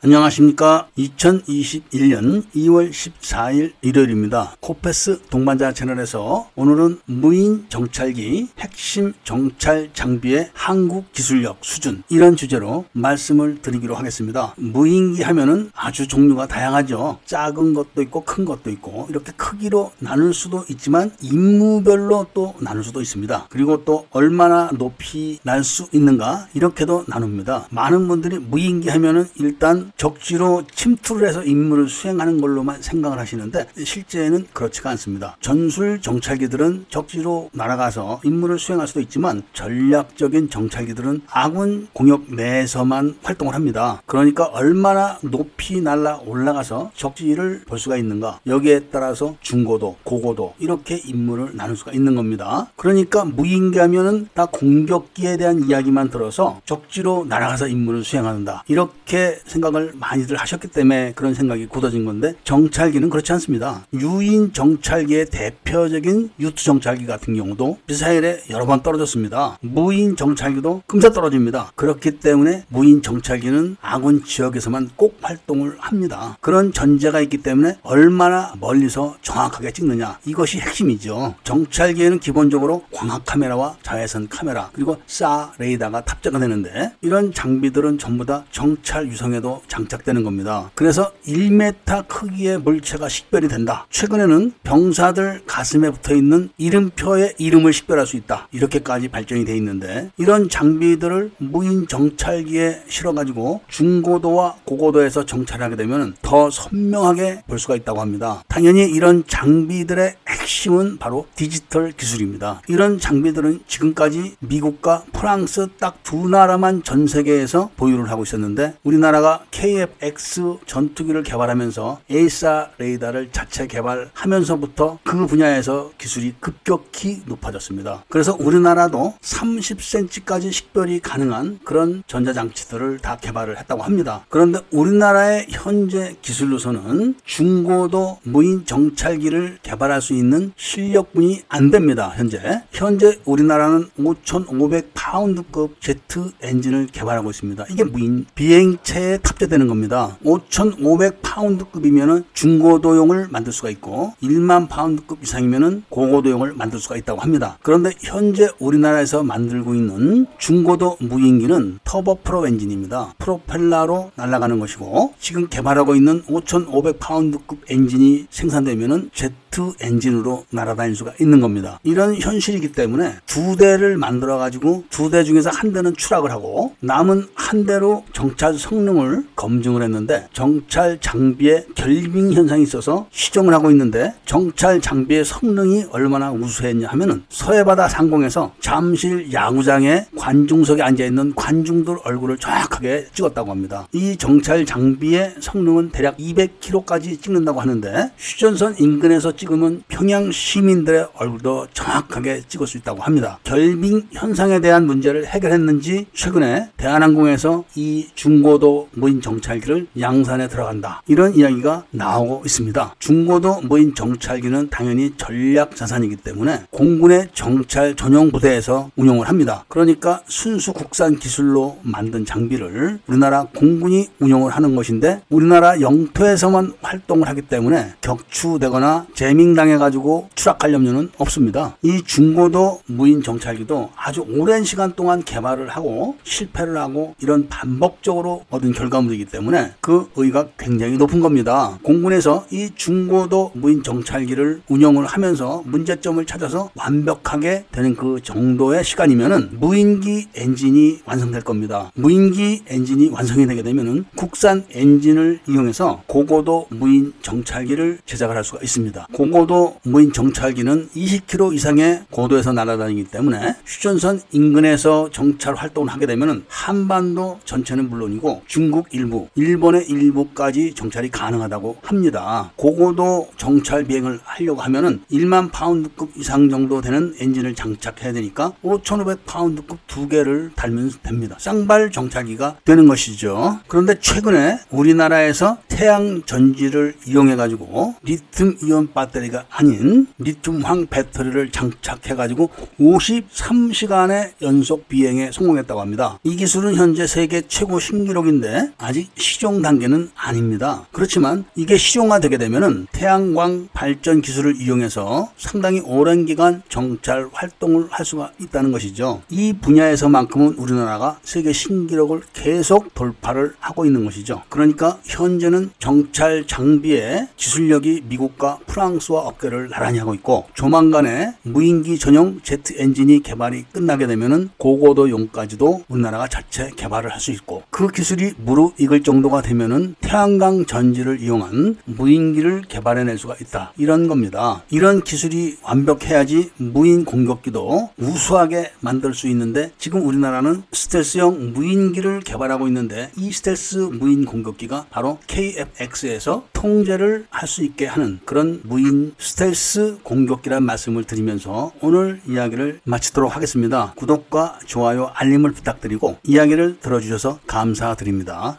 안녕하십니까. 2021년 2월 14일 일요일입니다. 코페스 동반자 채널에서 오늘은 무인 정찰기 핵심 정찰 장비의 한국 기술력 수준 이런 주제로 말씀을 드리기로 하겠습니다. 무인기 하면은 아주 종류가 다양하죠. 작은 것도 있고 큰 것도 있고 이렇게 크기로 나눌 수도 있지만 임무별로 또 나눌 수도 있습니다. 그리고 또 얼마나 높이 날 수 있는가 이렇게도 나눕니다. 많은 분들이 무인기 하면은 일단 적지로 침투를 해서 임무를 수행하는 걸로만 생각을 하시는데 실제는 그렇지가 않습니다. 전술 정찰기들은 적지로 날아가서 임무를 수행할 수도 있지만 전략적인 정찰기들은 아군 공역 내에서만 활동을 합니다. 그러니까 얼마나 높이 날아 올라가서 적지를 볼 수가 있는가 여기에 따라서 중고도, 고고도 이렇게 임무를 나눌 수가 있는 겁니다. 그러니까 무인기 하면은 다 공격기에 대한 이야기만 들어서 적지로 날아가서 임무를 수행한다. 이렇게 생각을 생각을 많이들 하셨기 때문에 그런 생각이 굳어진 건데 정찰기는 그렇지 않습니다. 유인 정찰기의 대표적인 유투 정찰기 같은 경우도 미사일에 여러 번 떨어졌습니다. 무인 정찰기도 금세 떨어집니다. 그렇기 때문에 무인 정찰기는 아군 지역에서만 꼭 활동을 합니다. 그런 전제가 있기 때문에 얼마나 멀리서 정확하게 찍느냐 이것이 핵심이죠. 정찰기에는 기본적으로 광학 카메라와 자외선 카메라 그리고 사 레이더가 탑재가 되는데 이런 장비들은 전부 다 정찰 유성에도 장착되는 겁니다. 그래서 1m 크기의 물체가 식별이 된다. 최근에는 병사들 가슴에 붙어 있는 이름표의 이름을 식별할 수 있다. 이렇게까지 발전이 돼 있는데 이런 장비들을 무인 정찰기에 실어가지고 중고도와 고고도에서 정찰하게 되면 더 선명하게 볼 수가 있다고 합니다. 당연히 이런 장비들의 핵심은 바로 디지털 기술입니다. 이런 장비들은 지금까지 미국과 프랑스 딱 두 나라만 전 세계에서 보유를 하고 있었는데 우리나라가 KF-X 전투기를 개발하면서 AESA 레이더를 자체 개발하면서부터 그 분야에서 기술이 급격히 높아졌습니다. 그래서 우리나라도 30cm까지 식별이 가능한 그런 전자장치들을 다 개발을 했다고 합니다. 그런데 우리나라의 현재 기술로서는 중고도 무인 정찰기를 개발할 수 있는 실력뿐이 안 됩니다. 현재 현재 우리나라는 5,500파운드급 제트 엔진을 개발하고 있습니다. 이게 무인 비행체에 탑재 되는 겁니다. 5,500파운드급이면 중고도용을 만들 수가 있고 1만 파운드급 이상이면 고고도용을 만들 수가 있다고 합니다. 그런데 현재 우리나라에서 만들고 있는 중고도 무인기는 터보프롭 엔진입니다. 프로펠러로 날아가는 것이고 지금 개발하고 있는 5,500파운드급 엔진이 생산되면 제트 엔진으로 날아다닐 수가 있는 겁니다. 이런 현실이기 때문에 두 대를 만들어 가지고 두 대 중에서 한 대는 추락을 하고 남은 한 대로 정찰 성능을 검증을 했는데 정찰 장비에 결빙 현상이 있어서 시정을 하고 있는데 정찰 장비의 성능이 얼마나 우수했냐 하면은 서해바다 상공에서 잠실 야구장에 관중석에 앉아 있는 관중들 얼굴을 정확하게 찍었다고 합니다. 이 정찰 장비의 성능은 대략 200km까지 찍는다고 하는데 휴전선 인근에서 찍 으면 평양 시민들의 얼굴도 정확하게 찍을 수 있다고 합니다. 결빙 현상에 대한 문제를 해결했는지 최근에 대한항공에서 이 중고도 무인 정찰기를 양산에 들어간다. 이런 이야기가 나오고 있습니다. 중고도 무인 정찰기는 당연히 전략 자산이기 때문에 공군의 정찰 전용 부대에서 운용을 합니다. 그러니까 순수 국산 기술로 만든 장비를 우리나라 공군이 운용을 하는 것인데 우리나라 영토에서만 활동을 하기 때문에 격추되거나 재 밍당해 가지고 추락할 염려는 없습니다. 이 중고도 무인 정찰기도 아주 오랜 시간 동안 개발을 하고 실패를 하고 이런 반복적으로 얻은 결과물이기 때문에 그 의의가 굉장히 높은 겁니다. 공군에서 이 중고도 무인 정찰기를 운영을 하면서 문제점을 찾아서 완벽하게 되는 그 정도의 시간이면은 무인기 엔진이 완성될 겁니다. 무인기 엔진이 완성이 되게 되면은 국산 엔진을 이용해서 고고도 무인 정찰기를 제작을 할 수가 있습니다. 고고도 무인 정찰기는 20km 이상의 고도에서 날아다니기 때문에 휴전선 인근에서 정찰 활동을 하게 되면은 한반도 전체는 물론이고 중국 일부, 일본의 일부까지 정찰이 가능하다고 합니다. 고고도 정찰 비행을 하려고 하면은 1만 파운드급 이상 정도 되는 엔진을 장착해야 되니까 5,500파운드급 두 개를 달면 됩니다. 쌍발 정찰기가 되는 것이죠. 그런데 최근에 우리나라에서 태양 전지를 이용해 가지고 리튬 이온 배터리가 아닌 리튬황 배터리를 장착해 가지고 53시간의 연속 비행에 성공했다고 합니다. 이 기술은 현재 세계 최고 신기록인데 아직 시종 단계는 아닙니다. 그렇지만 이게 시종화되게 되면은 태양광 발전 기술을 이용해서 상당히 오랜 기간 정찰 활동을 할 수가 있다는 것이죠. 이 분야에서만큼은 우리나라가 세계 신기록을 계속 돌파를 하고 있는 것이죠. 그러니까 현재는 정찰 장비의 기술력이 미국과 프랑스와 어깨를 나란히 하고 있고 조만간에 무인기 전용 제트 엔진이 개발이 끝나게 되면은 고고도용까지도 우리나라가 자체 개발을 할 수 있고 그 기술이 무르익을 정도가 되면은 태양광 전지를 이용한 무인기를 개발해낼 수가 있다 이런 겁니다. 이런 기술이 완벽해야지 무인 공격기도 우수하게 만들 수 있는데 지금 우리나라는 스텔스형 무인기를 개발하고 있는데 이 스텔스 무인 공격기가 바로 KF-X에서 통제를 할 수 있게 하는 그런 무인 스텔스 공격기란 말씀을 드리면서 오늘 이야기를 마치도록 하겠습니다. 구독과 좋아요, 알림을 부탁드리고 이야기를 들어주셔서 감사드립니다.